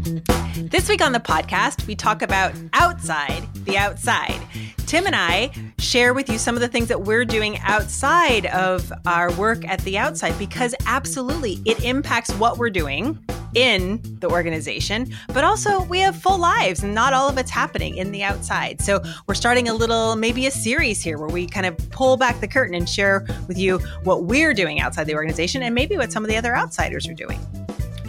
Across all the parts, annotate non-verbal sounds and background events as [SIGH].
This week on the podcast, we talk about outside the outside. Tim and I share with you some of the things that we're doing outside of our work at the outside because absolutely it impacts what we're doing in the organization, but also we have full lives and not all of it's happening in the outside. So we're starting a little, maybe a series here where we kind of pull back the curtain and share with you what we're doing outside the organization and maybe what some of the other outsiders are doing.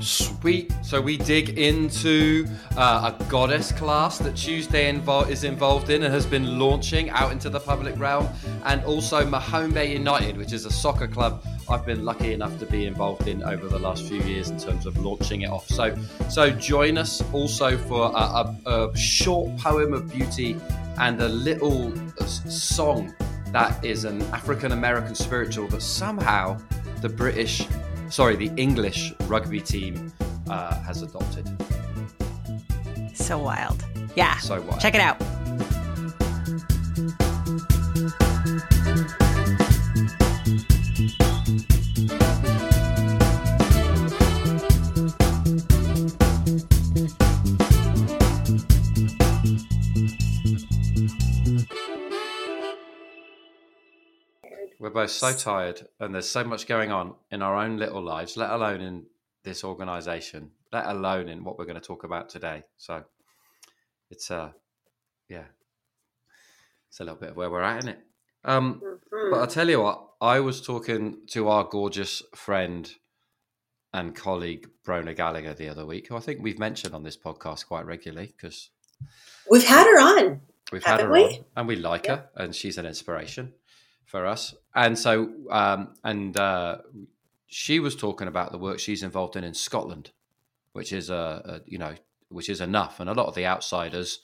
Sweet. So we dig into uh, a goddess class that Tuesday invo- is involved in and has been launching out into the public realm, and also Mahone Bay United, which is a soccer club I've been lucky enough to be involved in over the last few years in terms of launching it off. So, so join us also for a, a, a short poem of beauty and a little song that is an African American spiritual that somehow the British sorry, the English rugby team uh, has adopted. So wild. Yeah. So wild. Check it out. We're both so tired, and there's so much going on in our own little lives, let alone in this organization, let alone in what we're going to talk about today. So it's, uh, yeah, it's a little bit of where we're at in it. Um, mm-hmm. But I'll tell you what, I was talking to our gorgeous friend and colleague, Brona Gallagher, the other week, who I think we've mentioned on this podcast quite regularly because we've had her on. We've had her we? on, and we like her, and she's an inspiration for us. And so, um, and uh, she was talking about the work she's involved in in Scotland, which is a, a you know, which is enough. And a lot of the outsiders,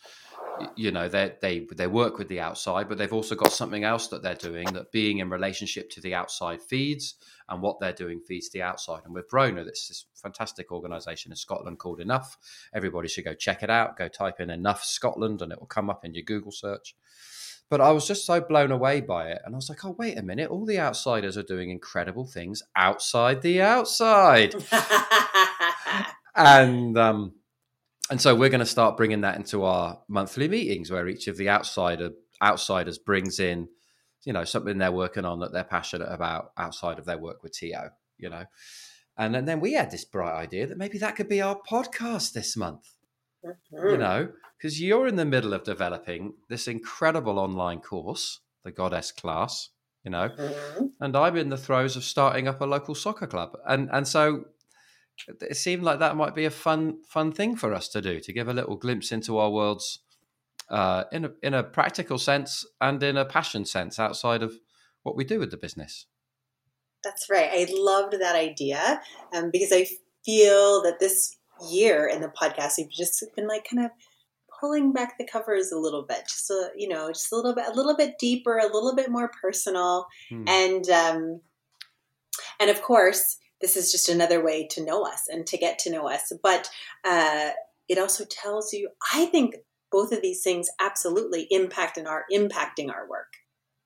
you know, they they they work with the outside, but they've also got something else that they're doing that being in relationship to the outside feeds, and what they're doing feeds the outside. And with Brona, this this fantastic organisation in Scotland called Enough. Everybody should go check it out. Go type in Enough Scotland, and it will come up in your Google search. But I was just so blown away by it. And I was like, oh, wait a minute. All the outsiders are doing incredible things outside the outside. and, um, and so we're going to start bringing that into our monthly meetings where each of the outsider outsiders brings in, you know, something they're working on that they're passionate about outside of their work with TO, you know. And, and then we had this bright idea that maybe that could be our podcast this month. Mm-hmm. You know, because you're in the middle of developing this incredible online course, the Goddess class, you know, mm-hmm. and I'm in the throes of starting up a local soccer club, and and so it seemed like that might be a fun fun thing for us to do to give a little glimpse into our worlds uh, in a in a practical sense and in a passion sense outside of what we do with the business. That's right. I loved that idea um, because I feel that this year in the podcast, we've just been like kind of pulling back the covers a little bit, just a, you know, just a little bit, a little bit deeper, a little bit more personal, hmm. and um, and of course, this is just another way to know us and to get to know us. But uh, it also tells you, I think, both of these things absolutely impact and are impacting our work.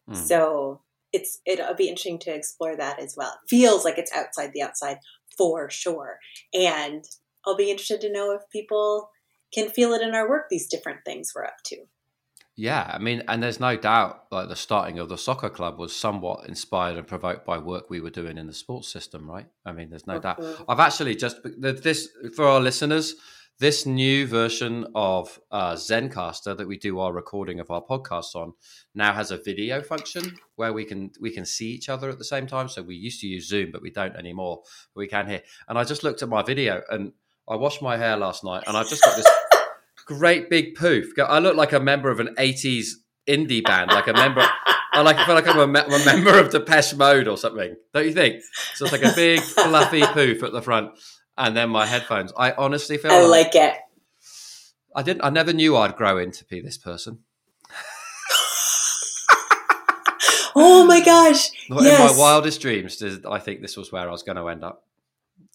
Hmm. So it's it'll be interesting to explore that as well. It feels like it's outside the outside for sure, and I'll be interested to know if people can feel it in our work, these different things we're up to. Yeah, I mean, and there's no doubt like the starting of the soccer club was somewhat inspired and provoked by work we were doing in the sports system, right? I mean, there's no mm-hmm. doubt. I've actually just this for our listeners, this new version of uh, Zencastr that we do our recording of our podcasts on now has a video function where we can we can see each other at the same time. So we used to use Zoom, but we don't anymore. We can hear. And I just looked at my video and I washed my hair last night, and I've just got this [LAUGHS] great big poof. I look like a member of an '80s indie band, like a member. I like I feel like I'm a, me- a member of Depeche Mode or something. Don't you think? So it's like a big [LAUGHS] fluffy poof at the front, and then my headphones. I honestly feel. I like, like it. I didn't. I never knew I'd grow into be this person. [LAUGHS] oh my gosh! Not yes. in my wildest dreams did I think this was where I was going to end up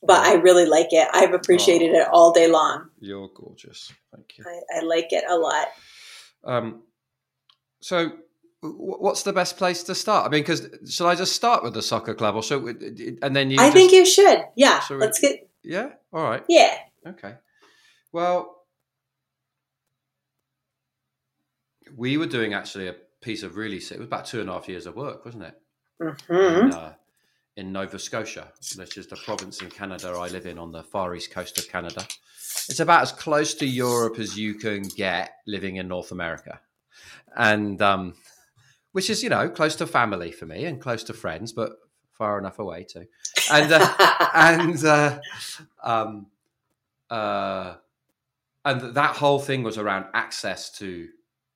but I really like it. I've appreciated oh, it all day long. You're gorgeous. Thank you. I, I like it a lot. Um, so, what's the best place to start? I mean, because shall I just start with the soccer club, or so, and then you? I just, think you should. Yeah, so let's get. Yeah. All right. Yeah. Okay. Well, we were doing actually a piece of really, it was about two and a half years of work, wasn't it? Mm-hmm. In, uh, in Nova Scotia, which is the province in Canada I live in on the far east coast of Canada. It's about as close to Europe as you can get living in North America. And um, which is, you know, close to family for me and close to friends, but far enough away too. And uh, [LAUGHS] and uh, um, uh, and that whole thing was around access to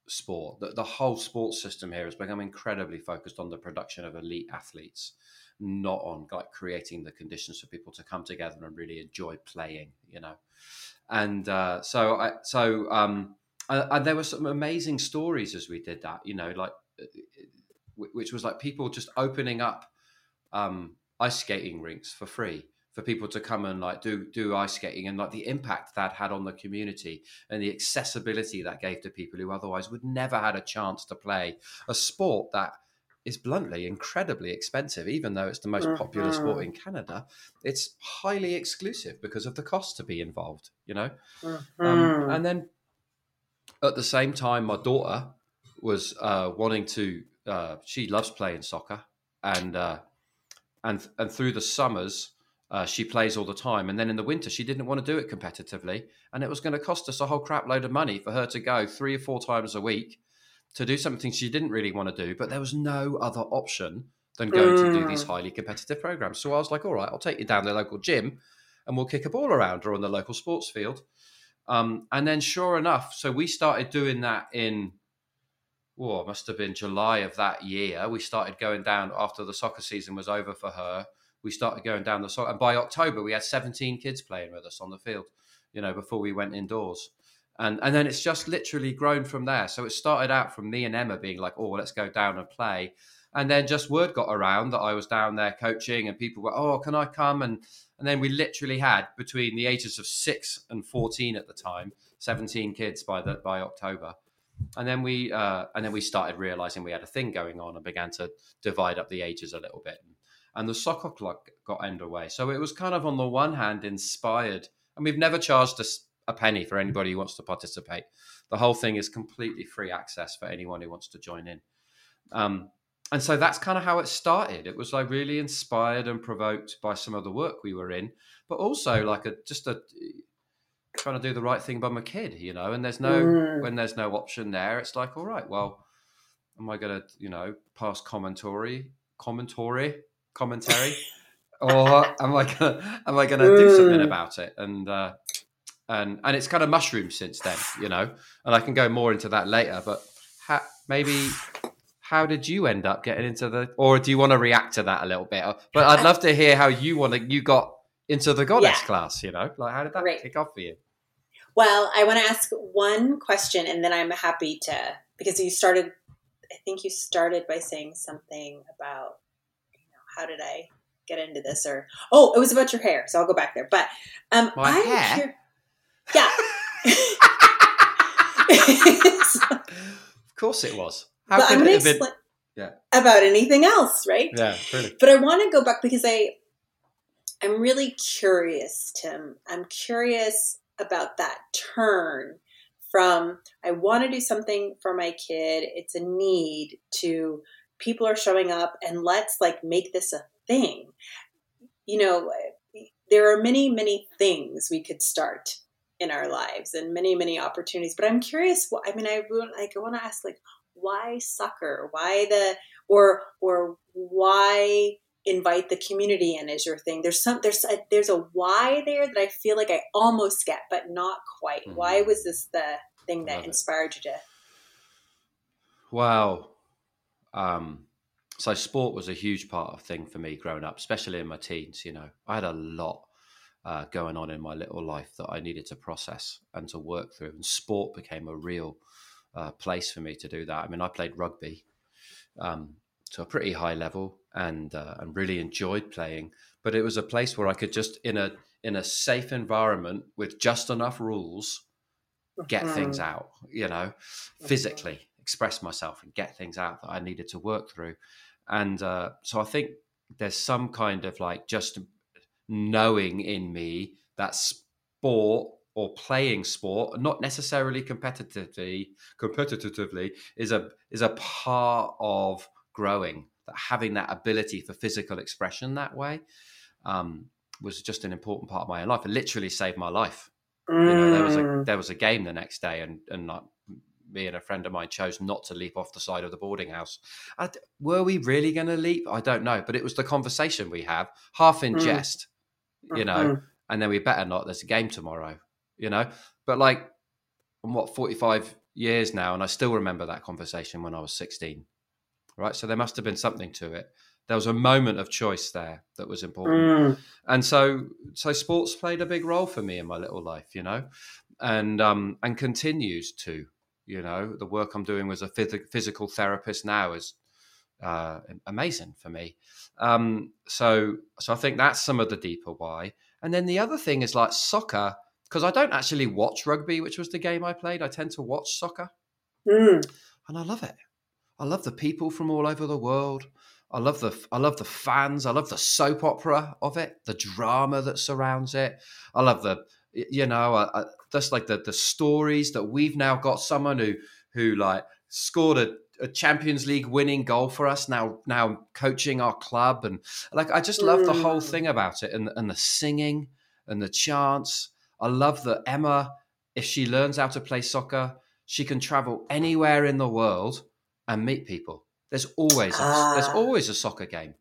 sport. The, the whole sports system here has become incredibly focused on the production of elite athletes, not on like creating the conditions for people to come together and really enjoy playing. You know, and uh, so I so um, and there were some amazing stories as we did that. You know, like uh, which was like people just opening up um, ice skating rinks for free for people to come and like do do ice skating and like the impact that had on the community and the accessibility that gave to people who otherwise would never had a chance to play a sport that is bluntly incredibly expensive even though it's the most popular sport Mhm. in Canada it's highly exclusive because of the cost to be involved you know um, Mhm. and then at the same time, my daughter was uh, wanting to. Uh, she loves playing soccer, and uh, and and through the summers, uh, she plays all the time. And then in the winter, she didn't want to do it competitively, and it was going to cost us a whole crap load of money for her to go three or four times a week to do something she didn't really want to do. But there was no other option than going to do these Mm. highly competitive programs. So I was like, all right, I'll take you down the local gym, and we'll kick a ball around or on the local sports field. Um, and then, sure enough, so we started doing that in, well, it must have been July of that year. We started going down after the soccer season was over for her. We started going down the soccer, and by October, we had 17 kids playing with us on the field. You know, before we went indoors, and and then it's just literally grown from there. So it started out from me and Emma being like, "Oh, let's go down and play," and then just word got around that I was down there coaching, and people were, "Oh, can I come?" and and then we literally had between the ages of six and fourteen at the time, seventeen kids by the by October, and then we uh, and then we started realizing we had a thing going on and began to divide up the ages a little bit, and the soccer club got underway. So it was kind of on the one hand inspired, and we've never charged us a penny for anybody who wants to participate. The whole thing is completely free access for anyone who wants to join in. Um, and so that's kind of how it started. It was like really inspired and provoked by some of the work we were in, but also like a just a trying to do the right thing by my kid, you know. And there's no Mm. when there's no option there, it's like, all right, well, am I going to you know pass commentary, commentary, commentary, [LAUGHS] or am I gonna am I going to do something Mm. about it? And uh, and and it's kind of mushroomed since then, you know. And I can go more into that later, but ha- maybe how did you end up getting into the or do you want to react to that a little bit but i'd love to hear how you want to you got into the goddess Yeah. class you know like how did that Right. kick off for you Well, I want to ask one question, and then I'm happy to because you started. I think you started by saying something about you know, how did I get into this, or oh, it was about your hair. So I'll go back there. But um, My I'm hair? Cur- yeah. of course it was how but I'm could going it to have been Yeah. about anything else, right? yeah really But I want to go back because I I'm really curious, Tim. I'm curious about that turn from I want to do something for my kid, it's a need to people are showing up and let's like make this a thing. You know, there are many many things we could start in our lives and many many opportunities, but I'm curious what I mean I would like I want to ask like why soccer? Why the or or why invite the community in is your thing there's some there's a, there's a why there that i feel like i almost get but not quite Mhm. why was this the thing that Love it. inspired you to wow um so sport was a huge part of thing for me growing up especially in my teens you know i had a lot uh, going on in my little life that i needed to process and to work through and sport became a real uh, place for me to do that i mean i played rugby um, to a pretty high level and uh, and really enjoyed playing. But it was a place where I could just in a in a safe environment with just enough rules get Mhm. things out. You know, physically express myself and get things out that I needed to work through. And uh, so I think there's some kind of like just knowing in me that sport or playing sport, not necessarily competitively, competitively, is a is a part of growing. That having that ability for physical expression that way um, was just an important part of my life. It literally saved my life. Mm. You know, there was a mm. there was a game the next day, and and me and a friend of mine chose not to leap off the side of the boarding house. I, were we really going to leap? I don't know, but it was the conversation we have, half in mm. jest, you know, mm-hmm. and then we better not. There's a game tomorrow, you know. But like, I'm what 45 years now, and I still remember that conversation when I was 16. Right, so there must have been something to it. There was a moment of choice there that was important, mm. and so so sports played a big role for me in my little life, you know, and um and continues to you know, the work I'm doing as a phys- physical therapist now is uh, amazing for me. Um, so, so I think that's some of the deeper why. And then the other thing is like soccer, because I don't actually watch rugby, which was the game I played. I tend to watch soccer, mm. and I love it. I love the people from all over the world. I love the I love the fans. I love the soap opera of it, the drama that surrounds it. I love the you know, uh, just like the the stories that we've now got someone who who like scored a, a Champions League winning goal for us now now coaching our club and like I just love mm. the whole thing mm. about it and and the singing and the chants. I love that Emma, if she learns how to play soccer, she can travel anywhere in the world and meet people. There's always a, ah. there's always a soccer game.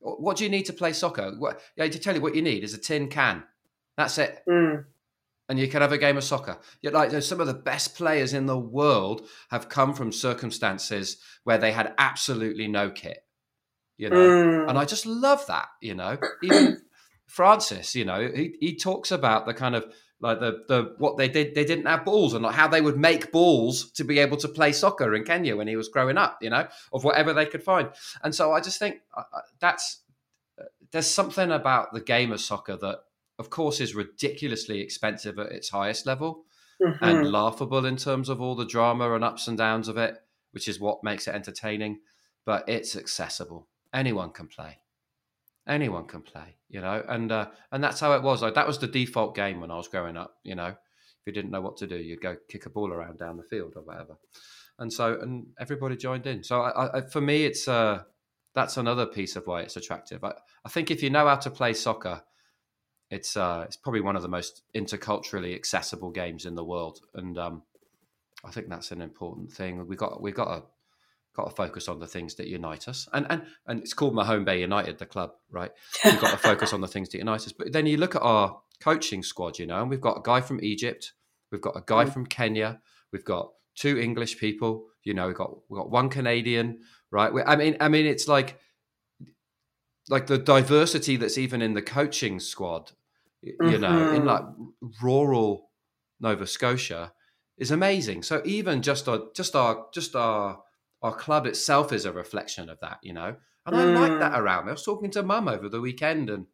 What do you need to play soccer? What, yeah, to tell you what you need is a tin can that's it. Mm. And you can have a game of soccer. Yet, like some of the best players in the world have come from circumstances where they had absolutely no kit. You know, mm. and I just love that. You know, even [COUGHS] Francis. You know, he he talks about the kind of like the the what they did they didn't have balls and like how they would make balls to be able to play soccer in Kenya when he was growing up you know of whatever they could find and so I just think uh, uh that's uh, there's something about the game of soccer that of course, is ridiculously expensive at its highest level mm-hmm. and laughable in terms of all the drama and ups and downs of it, which is what makes it entertaining. But it's accessible. Anyone can play. Anyone can play, you know, and uh, and that's how it was. Like that was the default game when I was growing up. You know, if you didn't know what to do, you'd go kick a ball around down the field or whatever. And so, and everybody joined in. So, I, I, for me, it's uh, that's another piece of why it's attractive. I, I think if you know how to play soccer, it's uh, it's probably one of the most interculturally accessible games in the world, and um, I think that's an important thing. We got we got to got to focus on the things that unite us, and and and it's called Mahone Bay United, the club, right? We've got to focus on the things that unite us. But then you look at our coaching squad, you know, and we've got a guy from Egypt, we've got a guy mm. from Kenya, we've got two English people, you know, we've got we've got one Canadian, right? I mean, I mean, it's like like the diversity that's even in the coaching squad you mm-hmm. know, in mm-hmm. like rural Nova Scotia is amazing. So even just our just our just our our club itself is a reflection of that, you know. And mm. I like that mm. around me. I was talking to mum over the weekend and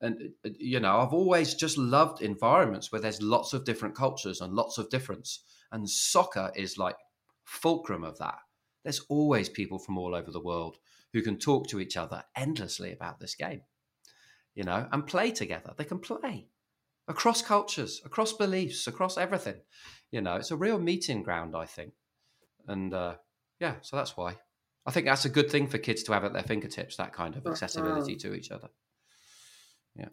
and uh, you know, I've always just loved environments where there's lots of different cultures and lots of difference. And soccer is like fulcrum of that. There's always people from all over the world who can talk to each other endlessly about this game you know, and play together. They can play across cultures, across beliefs, across everything. You know, it's a real meeting ground, I think. And uh, yeah, so that's why. I think that's a good thing for kids to have at their fingertips, that kind of accessibility mm-hmm. to each other. Yeah.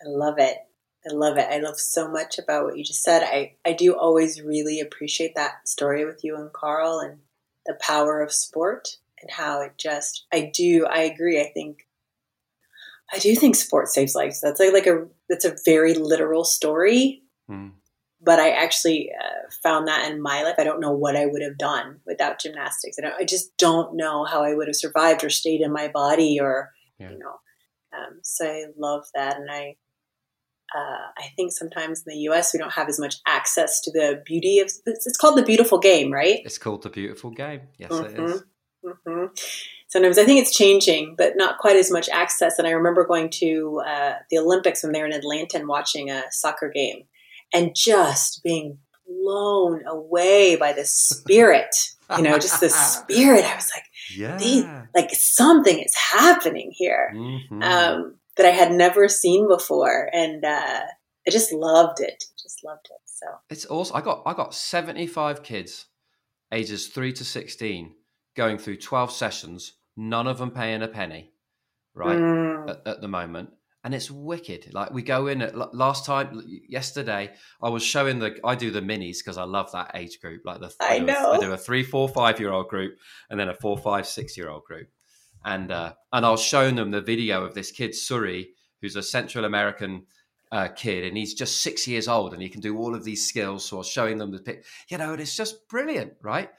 I love it. I love it. I love so much about what you just said. I, I do always really appreciate that story with you and Carl and the power of sport and how it just, I do, I agree. I think I do think sports saves lives. That's like, like a that's a very literal story. Mm. But I actually uh, found that in my life. I don't know what I would have done without gymnastics. I, I just don't know how I would have survived or stayed in my body or yeah. you know. Um, so I love that, and I uh, I think sometimes in the U.S. we don't have as much access to the beauty of. It's, called the beautiful game, right? It's called the beautiful game. Yes, mm-hmm. it is. Mm-hmm sometimes I think it's changing, but not quite as much access. And I remember going to uh, the Olympics when they were in Atlanta and watching a soccer game and just being blown away by the spirit, you know, just the [LAUGHS] spirit. I was like, yeah, like something is happening here mm-hmm. um, that I had never seen before. And, uh, I just loved it. Just loved it. So it's awesome. I got I got seventy five kids, ages three to sixteen, going through twelve sessions. None of them paying a penny, right? Mm. At, at the moment, and it's wicked. Like we go in at last time, yesterday, I was showing the I do the minis because I love that age group. Like the I, I know a, I do a three, four, five year old group, and then a four, five, six year old group, and uh, and I was showing them the video of this kid Suri, who's a Central American uh, kid, and he's just six years old, and he can do all of these skills. So I was showing them the pic, you know, and it's just brilliant, right?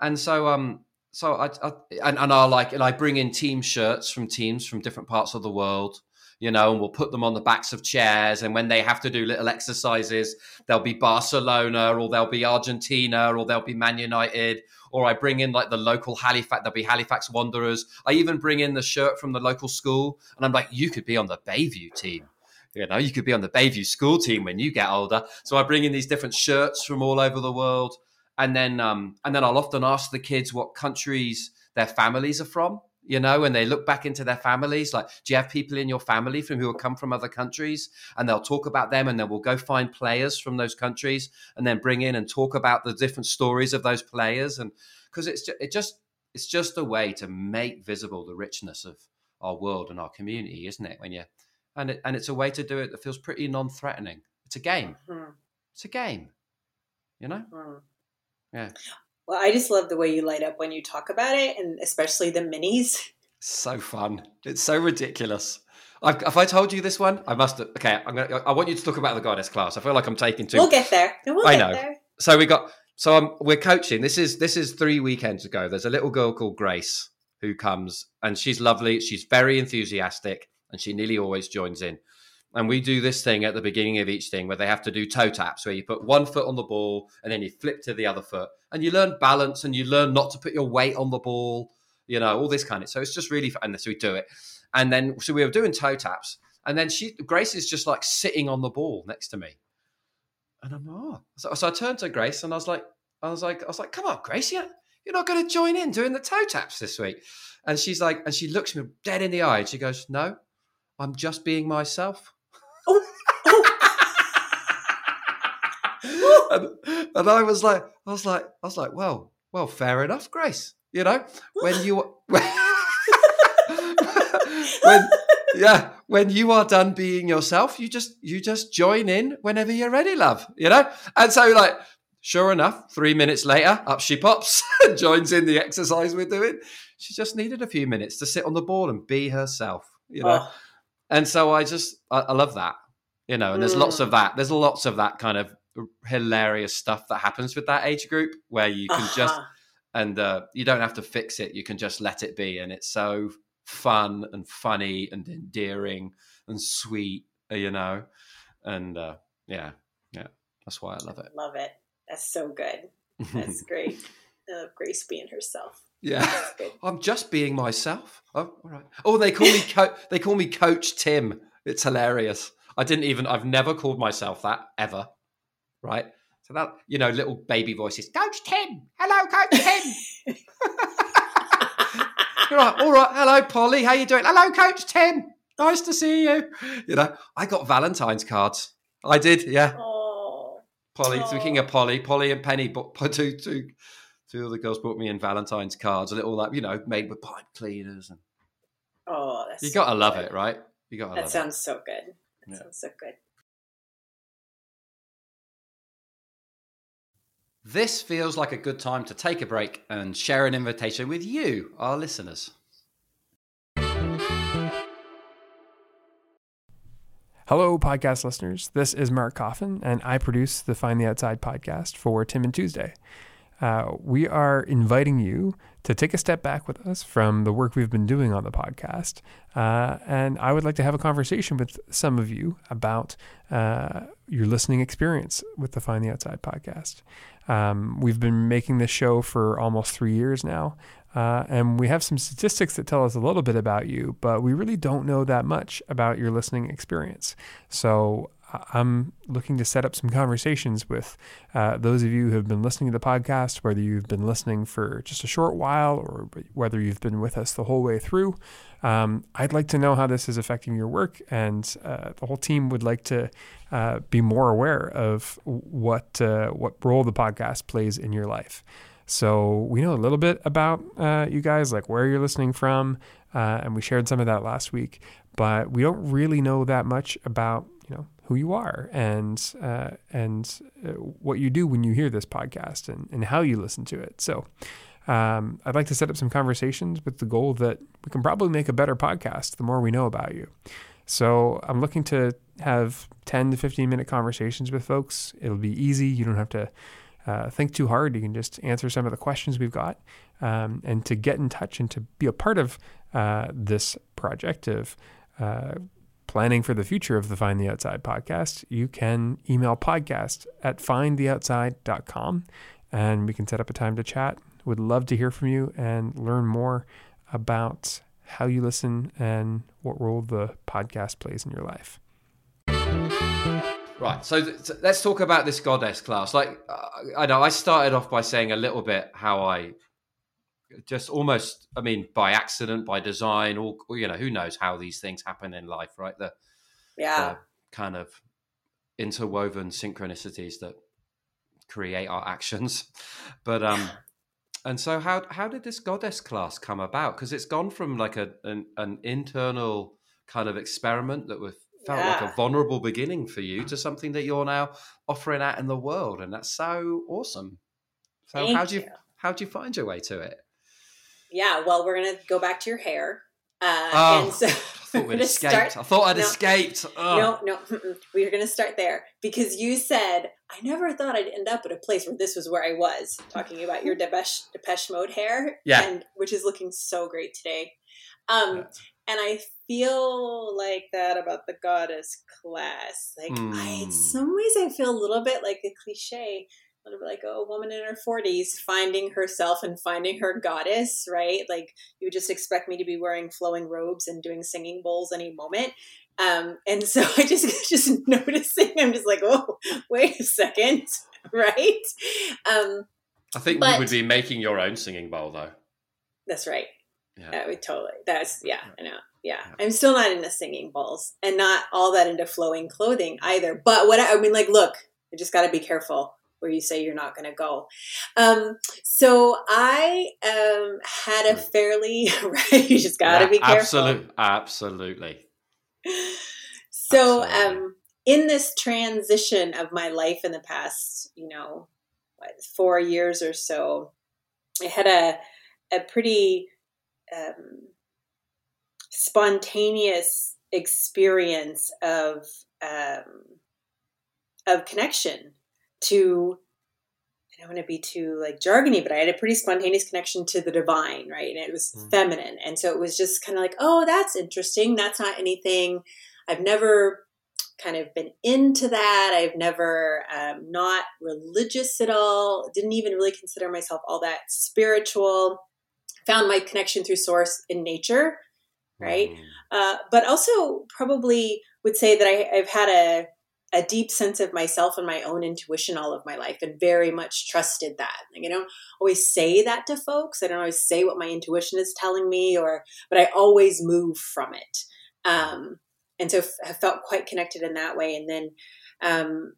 And so um so I, I and, and I like and I bring in team shirts from teams from different parts of the world you know, and we'll put them on the backs of chairs. And when they have to do little exercises, they'll be Barcelona or they'll be Argentina or they'll be Man United. Or I bring in like the local Halifax, there'll be Halifax Wanderers. I even bring in the shirt from the local school. And I'm like, you could be on the Bayview team. You know, you could be on the Bayview school team when you get older. So I bring in these different shirts from all over the world. And then, um, and then I'll often ask the kids what countries their families are from you know, and they look back into their families. Like, do you have people in your family from who have come from other countries? And they'll talk about them, and then we'll go find players from those countries, and then bring in and talk about the different stories of those players. And because it's just, it just it's just a way to make visible the richness of our world and our community, isn't it? When you and it, and it's a way to do it that feels pretty non-threatening. It's a game. Mm-hmm. It's a game. You know. Mm. Yeah. Well, I just love the way you light up when you talk about it, and especially the minis. [LAUGHS] So fun! It's so ridiculous. I've, if I told you this one, I must. Have, okay, I'm gonna. I want you to talk about the goddess class. I feel like I'm taking too. We'll get there. We'll I know. There. So we got. So I'm, we're coaching. This is this is three weekends ago. There's a little girl called Grace who comes, and she's lovely. She's very enthusiastic, and she nearly always joins in. And we do this thing at the beginning of each thing where they have to do toe taps, where you put one foot on the ball and then you flip to the other foot, and you learn balance and you learn not to put your weight on the ball, you know, all this kind of. So it's just really fun. And so we do it, and then so we were doing toe taps, and then she Grace is just like sitting on the ball next to me, and I'm oh, so, so I turned to Grace and I was like, I was like, I was like, come on, Grace, yeah, you're not going to join in doing the toe taps this week, and she's like, and she looks me dead in the eye, and she goes, no, I'm just being myself. And, [LAUGHS] and I was like, I was like, I was like, well, well, fair enough, Grace. You know, when you [LAUGHS] when, when yeah, when you are done being yourself, you just you just join in whenever you're ready, love. You know, and so like, sure enough, three minutes later, up she pops, [LAUGHS] joins in the exercise we're doing. She just needed a few minutes to sit on the ball and be herself. You know, oh. And so I just I, I love that. You know, and there's mm. lots of that. There's lots of that kind of hilarious stuff that happens with that age group where you can uh-huh. just and uh, you don't have to fix it you can just let it be and it's so fun and funny and endearing and sweet uh, you know and uh, yeah yeah that's why i love it love it that's so good that's [LAUGHS] great uh, grace being herself yeah [LAUGHS] [LAUGHS] i'm just being myself oh all right oh they call me [LAUGHS] co- they call me coach tim it's hilarious i didn't even i've never called myself that ever right? So that you know, little baby voices, Coach Tim, hello, Coach Tim. You're right, all right, hello, Polly, how you doing? Hello, Coach Tim, nice to see you. You know, I got Valentine's cards. I did, yeah. Oh. Polly, oh. speaking of Polly, Polly and Penny, but two, two, two of the girls brought me in Valentine's cards, a little like you know, made with pipe cleaners and. Oh, you gotta love it, right? You gotta. That sounds it. so good. That yeah. sounds so good. This feels like a good time to take a break and share an invitation with you, our listeners. Hello, podcast listeners. This is Mark Coffin, and I produce the Find the Outside podcast for Tim and Tuesday. Uh, we are inviting you to take a step back with us from the work we've been doing on the podcast. Uh, and I would like to have a conversation with some of you about uh, your listening experience with the Find the Outside podcast. Um, we've been making this show for almost three years now. Uh, and we have some statistics that tell us a little bit about you, but we really don't know that much about your listening experience. So I'm looking to set up some conversations with uh, those of you who have been listening to the podcast, whether you've been listening for just a short while or whether you've been with us the whole way through. Um, I'd like to know how this is affecting your work, and uh, the whole team would like to uh, be more aware of what uh, what role the podcast plays in your life. So we know a little bit about uh, you guys, like where you're listening from, uh, and we shared some of that last week. But we don't really know that much about you know who you are and uh, and uh, what you do when you hear this podcast and, and how you listen to it. So um, I'd like to set up some conversations with the goal that we can probably make a better podcast the more we know about you. So I'm looking to have 10 to 15 minute conversations with folks. It'll be easy. You don't have to uh, think too hard. You can just answer some of the questions we've got. Um, and to get in touch and to be a part of uh, this project of uh, planning for the future of the Find the Outside podcast, you can email podcast at findtheoutside.com and we can set up a time to chat. Would love to hear from you and learn more about how you listen and what role the podcast plays in your life. Right. So, th- so let's talk about this goddess class. Like, uh, I know I started off by saying a little bit how I just almost, I mean, by accident, by design, or you know, who knows how these things happen in life, right? The yeah, the kind of interwoven synchronicities that create our actions. [LAUGHS] But um, and so how how did this goddess class come about? Because it's gone from like a an, an internal kind of experiment that was felt yeah. like a vulnerable beginning for you to something that you're now offering out in the world, and that's so awesome. So how do you, you how do you find your way to it? Yeah, well, we're gonna go back to your hair. Uh, oh, and so I thought we'd [LAUGHS] escaped. Start, I thought I'd no, escaped. No, no, we're gonna start there because you said I never thought I'd end up at a place where this was where I was talking about your Depeche, Depeche Mode hair, yeah, and which is looking so great today. Um, yeah. and I feel like that about the goddess class. Like, mm. I, in hmm. some ways, I feel a little bit like a cliche like a woman in her 40s finding herself and finding her goddess, right? Like you just expect me to be wearing flowing robes and doing singing bowls any moment. Um, and so [LAUGHS] I just [LAUGHS] just noticing, I'm just like, oh, wait a second, [LAUGHS] right? Um, I think but, you would be making your own singing bowl, though. That's right. Yeah, we totally. That's yeah, I know. Yeah. I'm still not into singing bowls and not all that into flowing clothing either. But what I, I mean, like, look, I just got to be careful where you say you're not going to go. Um, so I um, had a hmm. fairly [LAUGHS] right. You just got to yeah, be careful. Absolutely, absolutely. So, absolutely. Um, in this transition of my life in the past, you know, what, four years or so, I had a a pretty um, spontaneous experience of um, of connection to I don't want to be too like jargony, but I had a pretty spontaneous connection to the divine, right? And it was mm. feminine. And so it was just kind of like, oh, that's interesting. That's not anything I've never kind of been into that. I've never um, not religious at all. Didn't even really consider myself all that spiritual. Found my connection through source in nature, right? Mm. Uh, but also probably would say that I, I've had a a deep sense of myself and my own intuition all of my life and very much trusted that. Like I don't always say that to folks. I don't always say what my intuition is telling me or but I always move from it. Um, and so have felt quite connected in that way and then um,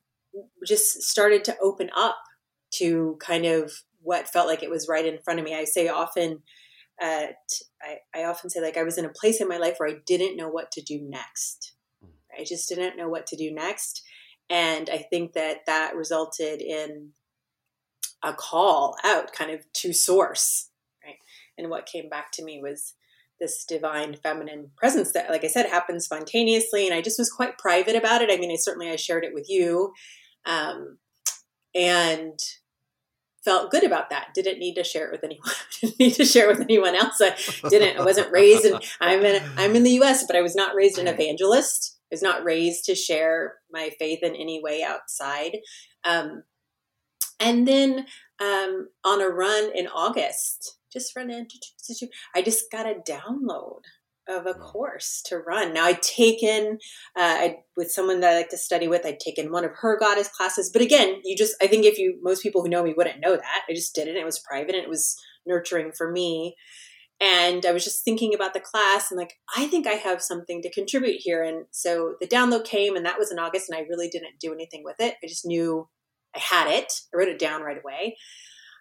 just started to open up to kind of what felt like it was right in front of me. I say often uh, I, I often say like I was in a place in my life where I didn't know what to do next I just didn't know what to do next. And I think that that resulted in a call out kind of to source, right? And what came back to me was this divine feminine presence that, like I said, happened spontaneously. And I just was quite private about it. I mean, I certainly, I shared it with you. Um, and felt good about that. Didn't need to share it with anyone. [LAUGHS] Didn't need to share it with anyone else. I didn't. I wasn't raised in. I'm in. I'm in the U.S., but I was not raised an evangelist was not raised to share my faith in any way outside. Um, and then um, on a run in August, just run into, I just got a download. of a course to run. Now I'd taken uh, I with someone that I like to study with. I'd taken one of her goddess classes, but again, you just I think if you most people who know me wouldn't know that. I just did it. It was private and it was nurturing for me. And I was just thinking about the class and like I think I have something to contribute here. And so the download came, and that was in August, and I really didn't do anything with it. I just knew I had it. I wrote it down right away.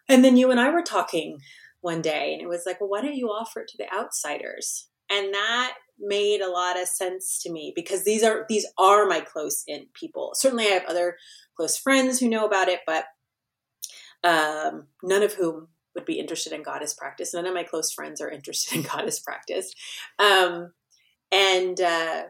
And then you and I were talking one day, and it was like, well, why don't you offer it to the outsiders? And that made a lot of sense to me because these are these are my close in people. Certainly, I have other close friends who know about it, but um, none of whom would be interested in goddess practice. None of my close friends are interested in [LAUGHS] goddess practice. Um, and uh,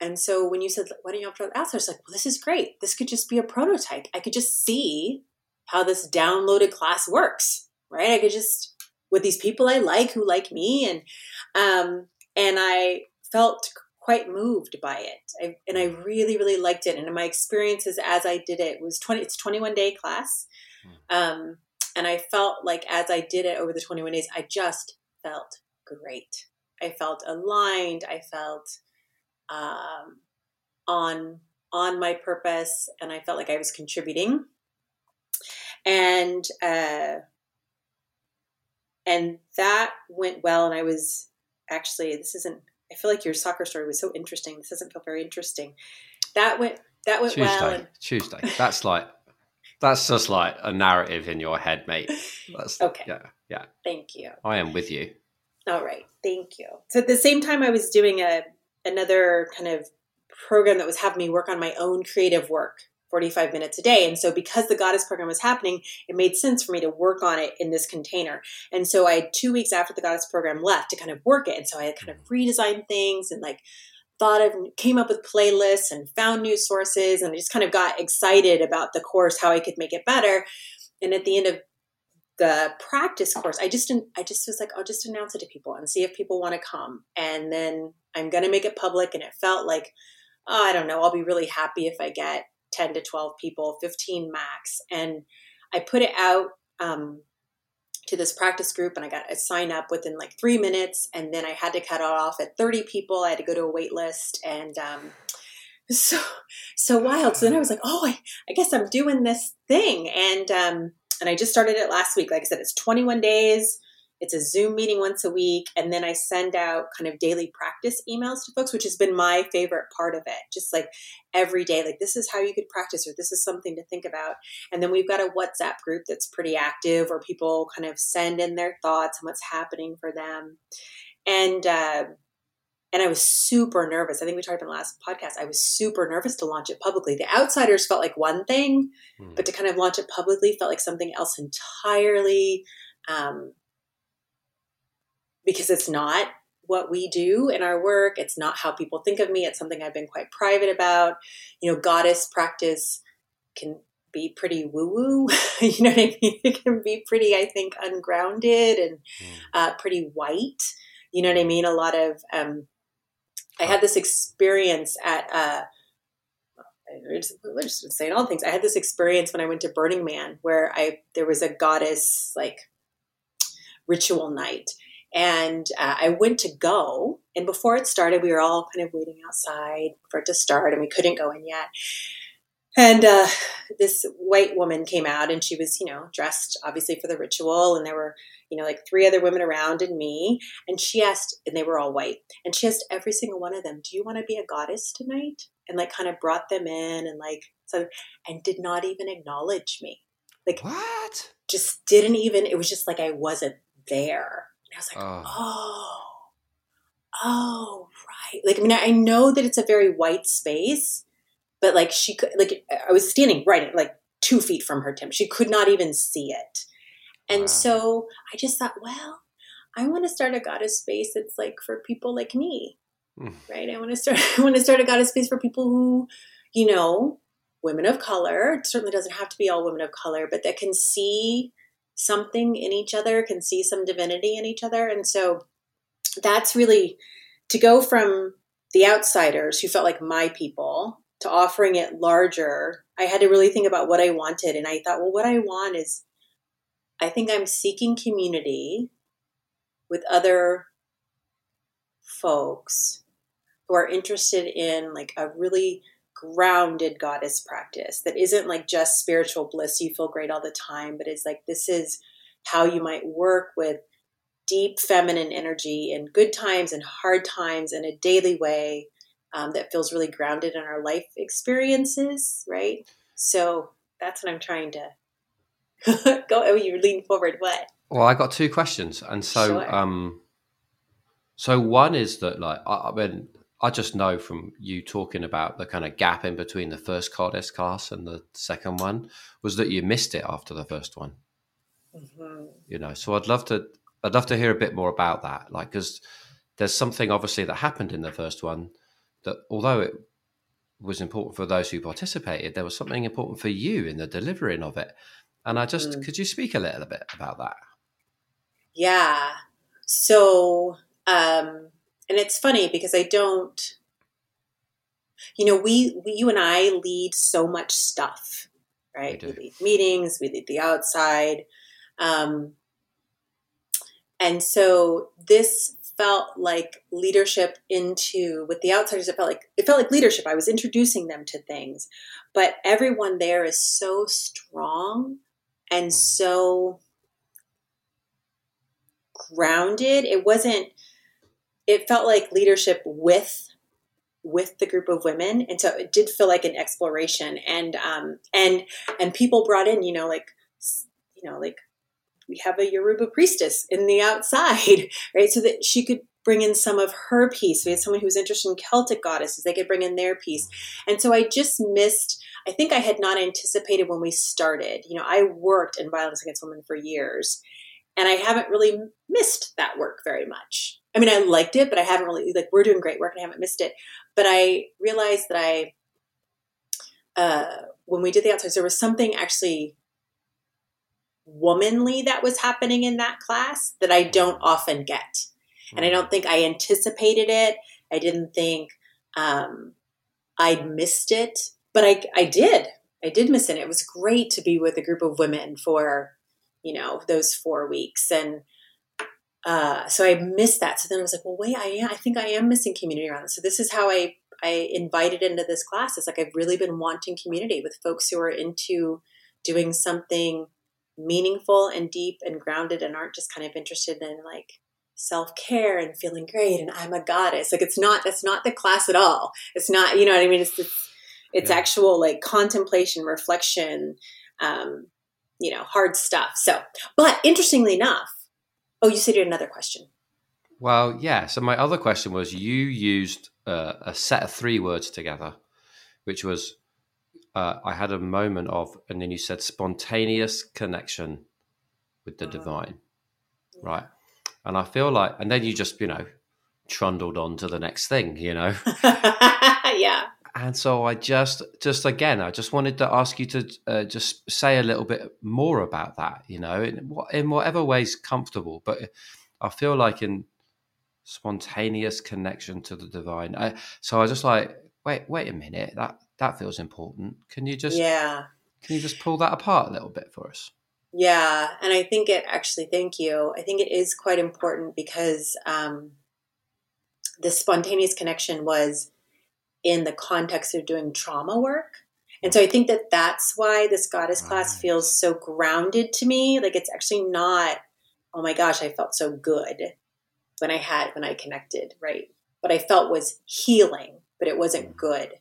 and so when you said, "Why don't you offer I was Like, well, this is great. This could just be a prototype. I could just see how this downloaded class works, right? I could just with these people I like who like me, and um, and I felt quite moved by it. I, and I really, really liked it. And my experiences as I did it was 20, it's 21 day class. Hmm. Um, and I felt like as I did it over the 21 days, I just felt great. I felt aligned. I felt um, on on my purpose, and I felt like I was contributing. And uh, and that went well. And I was actually this isn't. I feel like your soccer story was so interesting. This doesn't feel very interesting. That went that went Tuesday, well. And, Tuesday. That's like that's just like a narrative in your head, mate. That's, okay. Yeah. Yeah. Thank you. I am with you. All right. Thank you. So at the same time, I was doing a another kind of program that was having me work on my own creative work 45 minutes a day. And so because the goddess program was happening, it made sense for me to work on it in this container. And so I had two weeks after the goddess program left to kind of work it. And so I had kind of mm. redesigned things and like thought of came up with playlists and found new sources and I just kind of got excited about the course, how I could make it better. And at the end of the practice course, I just I just was like, I'll just announce it to people and see if people want to come. And then I'm gonna make it public. And it felt like, oh, I don't know, I'll be really happy if I get 10 to 12 people, 15 max. And I put it out um, to this practice group and I got a sign up within like three minutes. And then I had to cut off at 30 people. I had to go to a wait list and, um, so, so wild. So then I was like, oh, I, I guess I'm doing this thing. And, um, and I just started it last week. Like I said, it's 21 days. It's a Zoom meeting once a week. And then I send out kind of daily practice emails to folks, which has been my favorite part of it. Just like every day, like this is how you could practice, or this is something to think about. And then we've got a WhatsApp group that's pretty active where people kind of send in their thoughts and what's happening for them. And, uh, and I was super nervous. I think we talked about in the last podcast. I was super nervous to launch it publicly. The outsiders felt like one thing, mm. but to kind of launch it publicly felt like something else entirely. Um, because it's not what we do in our work. It's not how people think of me. It's something I've been quite private about. You know, goddess practice can be pretty woo woo. [LAUGHS] you know what I mean? It can be pretty, I think, ungrounded and hmm. uh, pretty white. You know what I mean? A lot of, um, I had this experience at, uh, we're just saying all things. I had this experience when I went to Burning Man where I, there was a goddess like ritual night and uh, I went to go, and before it started, we were all kind of waiting outside for it to start, and we couldn't go in yet. And uh, this white woman came out, and she was, you know, dressed obviously for the ritual, and there were, you know, like three other women around and me. And she asked, and they were all white, and she asked every single one of them, "Do you want to be a goddess tonight?" And like, kind of brought them in, and like, so, and did not even acknowledge me. Like, what? Just didn't even. It was just like I wasn't there I was like, oh. oh, oh, right. Like, I mean, I know that it's a very white space, but like she could, like, I was standing right, like two feet from her, Tim. She could not even see it. And wow. so I just thought, well, I want to start a goddess space that's like for people like me, mm. right? I want to start, [LAUGHS] I want to start a goddess space for people who, you know, women of color. It certainly doesn't have to be all women of color, but that can see something in each other, can see some divinity in each other. And so that's really to go from the outsiders who felt like my people to offering it larger. I had to really think about what I wanted. And I thought, well, what I want is I think I'm seeking community with other folks who are interested in like a really grounded goddess practice that isn't like just spiritual bliss you feel great all the time but it's like this is how you might work with deep feminine energy in good times and hard times in a daily way um, that feels really grounded in our life experiences right? So that's what i'm trying to [LAUGHS] go oh you lean forward. What? Well i got two questions and so sure. um so one is that like I, I mean I just know from you talking about the kind of gap in between the first goddess class and the second one was that you missed it after the first one. Mm-hmm. You know, so I'd love to, I'd love to hear a bit more about that. Like, because there's something obviously that happened in the first one that, although it was important for those who participated, there was something important for you in the delivering of it. And I just, mm-hmm. could you speak a little bit about that? Yeah. So, um, and it's funny because I don't, you know, we, we you and I lead so much stuff, right? We, we lead meetings, we lead the outside. Um, and so this felt like leadership into with the outsiders it felt like it felt like leadership i was introducing them to things but everyone there is so strong and so grounded it wasn't it felt like leadership with with the group of women. And so it did feel like an exploration. And um and and people brought in you know like you know like we have a yoruba priestess in the outside [LAUGHS] right? So that she could bring in some of her piece we had someone who was interested in celtic goddesses. They could bring in their piece and so i just missed i think i had not anticipated when we started. You know i worked in violence against women for years and i haven't really missed that work very much I mean, I liked it, but I haven't really like we're doing great work and I haven't missed it. But I realized that I, uh, when we did the outsiders, there was something actually womanly that was happening in that class that I don't often get, and I don't think I anticipated it. I didn't think um, I'd missed it, but I I did. I did miss it. It was great to be with a group of women for you know those four weeks and uh, so I missed that. So then I was like, well, wait, I am, I think I am missing community around this. So this is how I, I invited into this class. It's like, I've really been wanting community with folks who are into doing something meaningful and deep and grounded and aren't just kind of interested in like self-care and feeling great. And I'm a goddess. Like it's not, that's not the class at all. It's not, you know what I mean? It's, it's, it's yeah. actual like contemplation, reflection, um, you know, hard stuff. So, but interestingly enough, Oh, you said you had another question. Well, yeah. So my other question was you used uh, a set of three words together, which was uh, I had a moment of, and then you said spontaneous connection with the oh. divine, right? And I feel like, and then you just, you know, trundled on to the next thing, you know? [LAUGHS] yeah. And so I just, just again, I just wanted to ask you to uh, just say a little bit more about that, you know, in, in whatever ways comfortable. But I feel like in spontaneous connection to the divine. I, so I was just like, wait, wait a minute, that that feels important. Can you just, yeah, can you just pull that apart a little bit for us? Yeah, and I think it actually, thank you. I think it is quite important because um, the spontaneous connection was in the context of doing trauma work. And so I think that that's why this goddess class feels so grounded to me. Like it's actually not, oh my gosh, I felt so good when I had, when I connected, right? What I felt was healing, but it wasn't mm. good.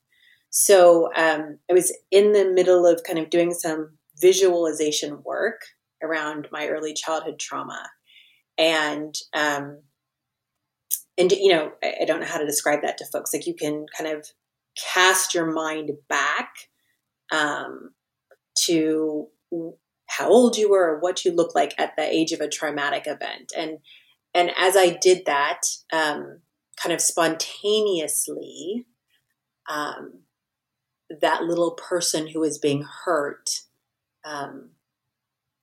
So um, I was in the middle of kind of doing some visualization work around my early childhood trauma. And um, and you know I, don't know how to describe that to folks. Like you can kind of cast your mind back um, to how old you were or what you look like at the age of a traumatic event. And and as i did that um, kind of spontaneously um, that little person who was being hurt um,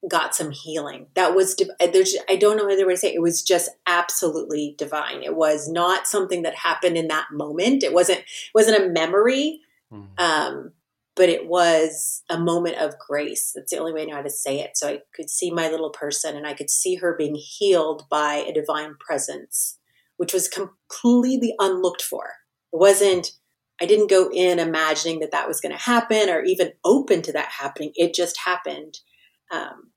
got some healing. That was there's I don't know other way to say it. it was just absolutely divine. It was not something that happened in that moment. It wasn't it wasn't a memory. Mm-hmm. Um, but it was a moment of grace. That's the only way I know how to say it. So I could see my little person and I could see her being healed by a divine presence which was completely unlooked for. It wasn't, I didn't go in imagining that that was going to happen or even open to that happening. It just happened. Um,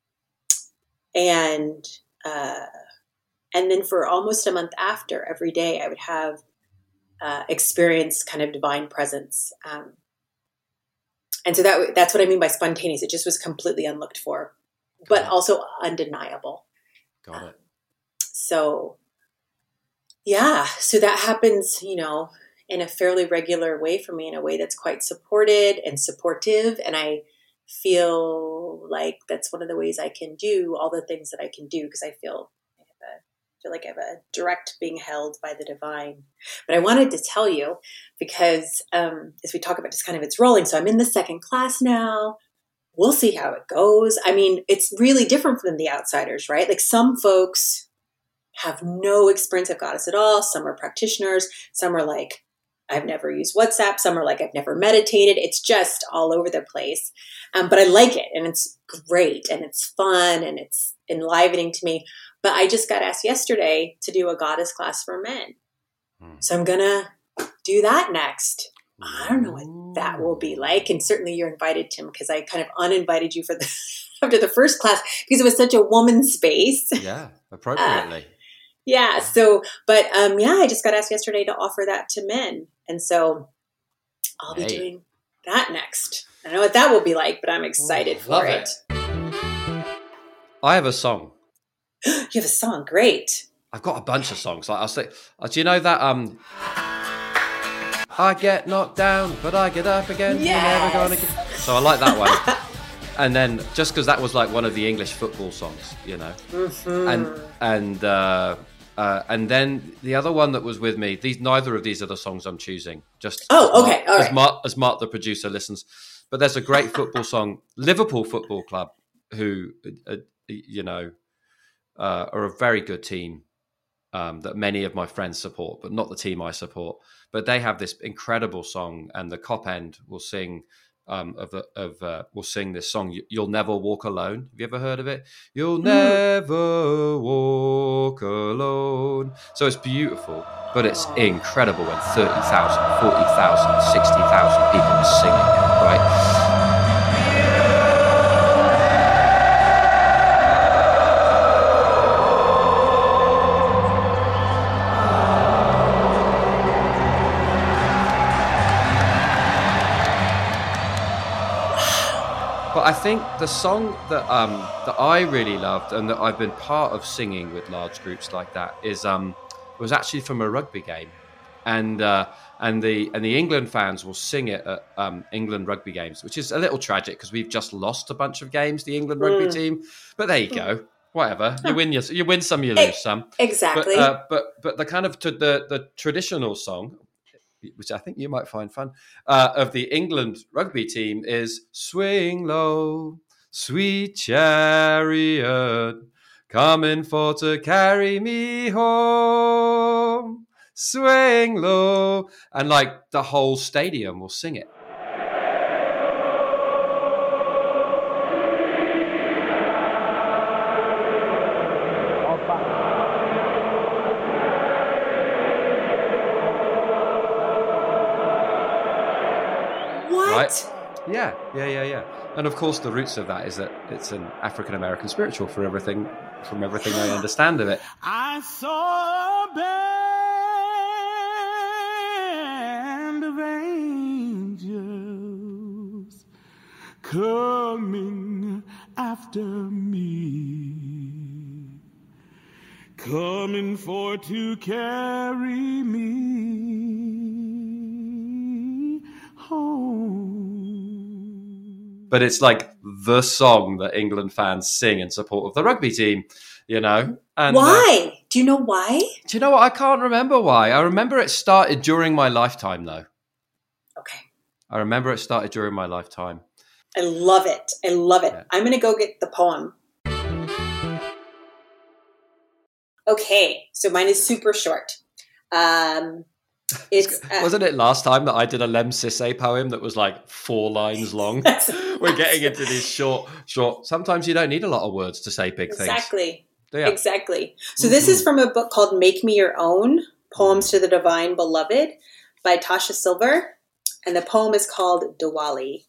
and, uh, and then for almost a month after, every day I would have uh, experience kind of divine presence. Um, and so that that's what I mean by spontaneous. It just was completely unlooked for, but also undeniable. Got it. So, yeah, so that happens, you know, in a fairly regular way for me, in a way that's quite supported and supportive, and I feel like that's one of the ways I can do all the things that I can do because I feel I have a, feel like I have a direct being held by the divine. But I wanted to tell you because um, as we talk about just kind of it's rolling. So I'm in the second class now. We'll see how it goes. I mean, it's really different from the outsiders, right? Like some folks have no experience of goddess at all. Some are practitioners. Some are like, I've never used WhatsApp. Some are like, I've never meditated. It's just all over the place. Um, but I like it and it's great and it's fun and it's enlivening to me. But I just got asked yesterday to do a goddess class for men. Hmm. So I'm going to do that next. I don't know what that will be like. And certainly you're invited, Tim, because I kind of uninvited you for the [LAUGHS] after the first class because it was such a woman space. Yeah, appropriately. Uh, yeah. So, but um, yeah, I just got asked yesterday to offer that to men, and so I'll be hey. doing that next. I don't know what that will be like, but I'm excited Ooh, for it. it. I have a song [GASPS] you have a song. Great. I've got a bunch of songs. Like I'll say, uh, do you know that? Um, I get knocked down, but I get up again. Yes. Gonna get... So I like that one. [LAUGHS] and then just because that was like one of the English football songs, you know, mm-hmm. and and uh, uh, and then the other one that was with me. These neither of these are the songs I'm choosing. Just oh, okay, Mark, All right. as Mark, as Mark the producer listens. But there's a great football song, Liverpool Football Club, who uh, you know uh, are a very good team um, that many of my friends support, but not the team I support. But they have this incredible song, and the Kop end will sing um, of of uh, will sing this song. You'll never walk alone. Have you ever heard of it? You'll never walk alone. So it's beautiful, but it's incredible when 30,000, 40,000, 60,000 people are singing it, right? Think the song that um, that I really loved and that I've been part of singing with large groups like that is um, was actually from a rugby game, and uh, and the and the England fans will sing it at um, England rugby games, which is a little tragic because we've just lost a bunch of games, the England rugby mm. team. But there you go. Whatever you win, you, you win some, you lose some. Exactly. But, uh, but but the kind of the the traditional song which I think you might find fun, uh, of the England rugby team is Swing Low, Sweet Chariot, coming for to carry me home. Swing low. And like the whole stadium will sing it. What? Yeah, yeah, yeah, yeah. And of course, the roots of that is that it's an African American spiritual for everything, from everything I understand of it. [GASPS] I saw a band of angels coming after me, coming for to carry me home but it's like the song that England fans sing in support of the rugby team, you know. And uh, why? Uh, do you know why? Do you know what? I can't remember why. I remember it started during my lifetime, though. Okay. I remember it started during my lifetime. I love it. I love it. Yeah. I'm going to go get the poem. Okay, so mine is super short. Um, [LAUGHS] it's uh, wasn't it last time that I did a Lemn Sissay poem that was like four lines [LAUGHS] long? [LAUGHS] We're getting into these short, short. Sometimes you don't need a lot of words to say big exactly. things. Exactly. Exactly. So mm-hmm. this is from a book called "Make Me Your Own" Poems to the Divine Beloved by Tosha Silver. And the poem is called Diwali.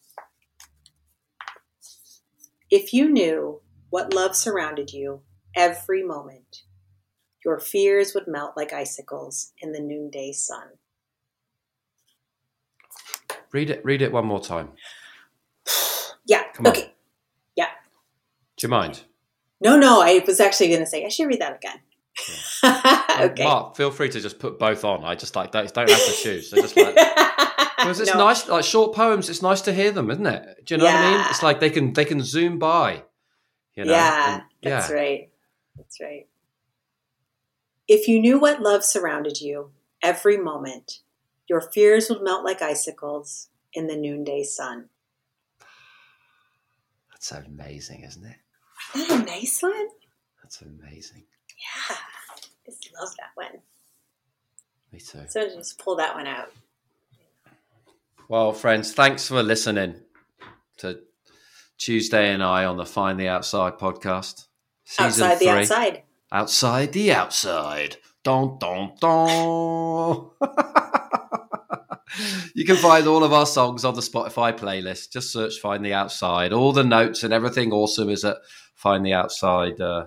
If you knew what love surrounded you every moment, your fears would melt like icicles in the noonday sun. Read it. Read it one more time. [SIGHS] Yeah. Come on. okay. Yeah. Do you mind? No, no, I was actually going to say I should read that again. [LAUGHS] okay. Mark, feel free to just put both on. I just like don't, don't have to choose. Just like [LAUGHS] because it's No. nice, like short poems. It's nice to hear them, isn't it? Do you know what I mean? It's like they can they can zoom by. You know? yeah, And- that's yeah. right. That's right. If you knew what love surrounded you every moment, your fears would melt like icicles in the noonday sun. That's amazing, isn't it? Isn't that a nice one? That's amazing. Yeah. I just love that one. Me too. So just pull that one out. Well, friends, thanks for listening to Tuesday and I on the Find the Outside podcast. Season outside the outside. Outside the outside. Don, don, don. [LAUGHS] you can find all of our songs on the Spotify playlist. Just search Find the Outside. All the notes and everything awesome is at findtheoutside.com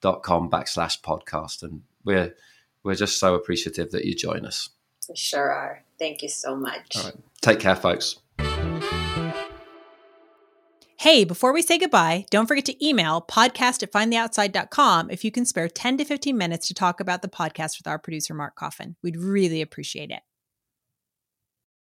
dot com backslash podcast. And we're, we're just so appreciative that you join us. We sure are. Thank you so much. All right. Take care, folks. Hey, before we say goodbye, don't forget to email podcast at findtheoutside.com if you can spare 10 to 15 minutes to talk about the podcast with our producer, Mark Coffin. We'd really appreciate it.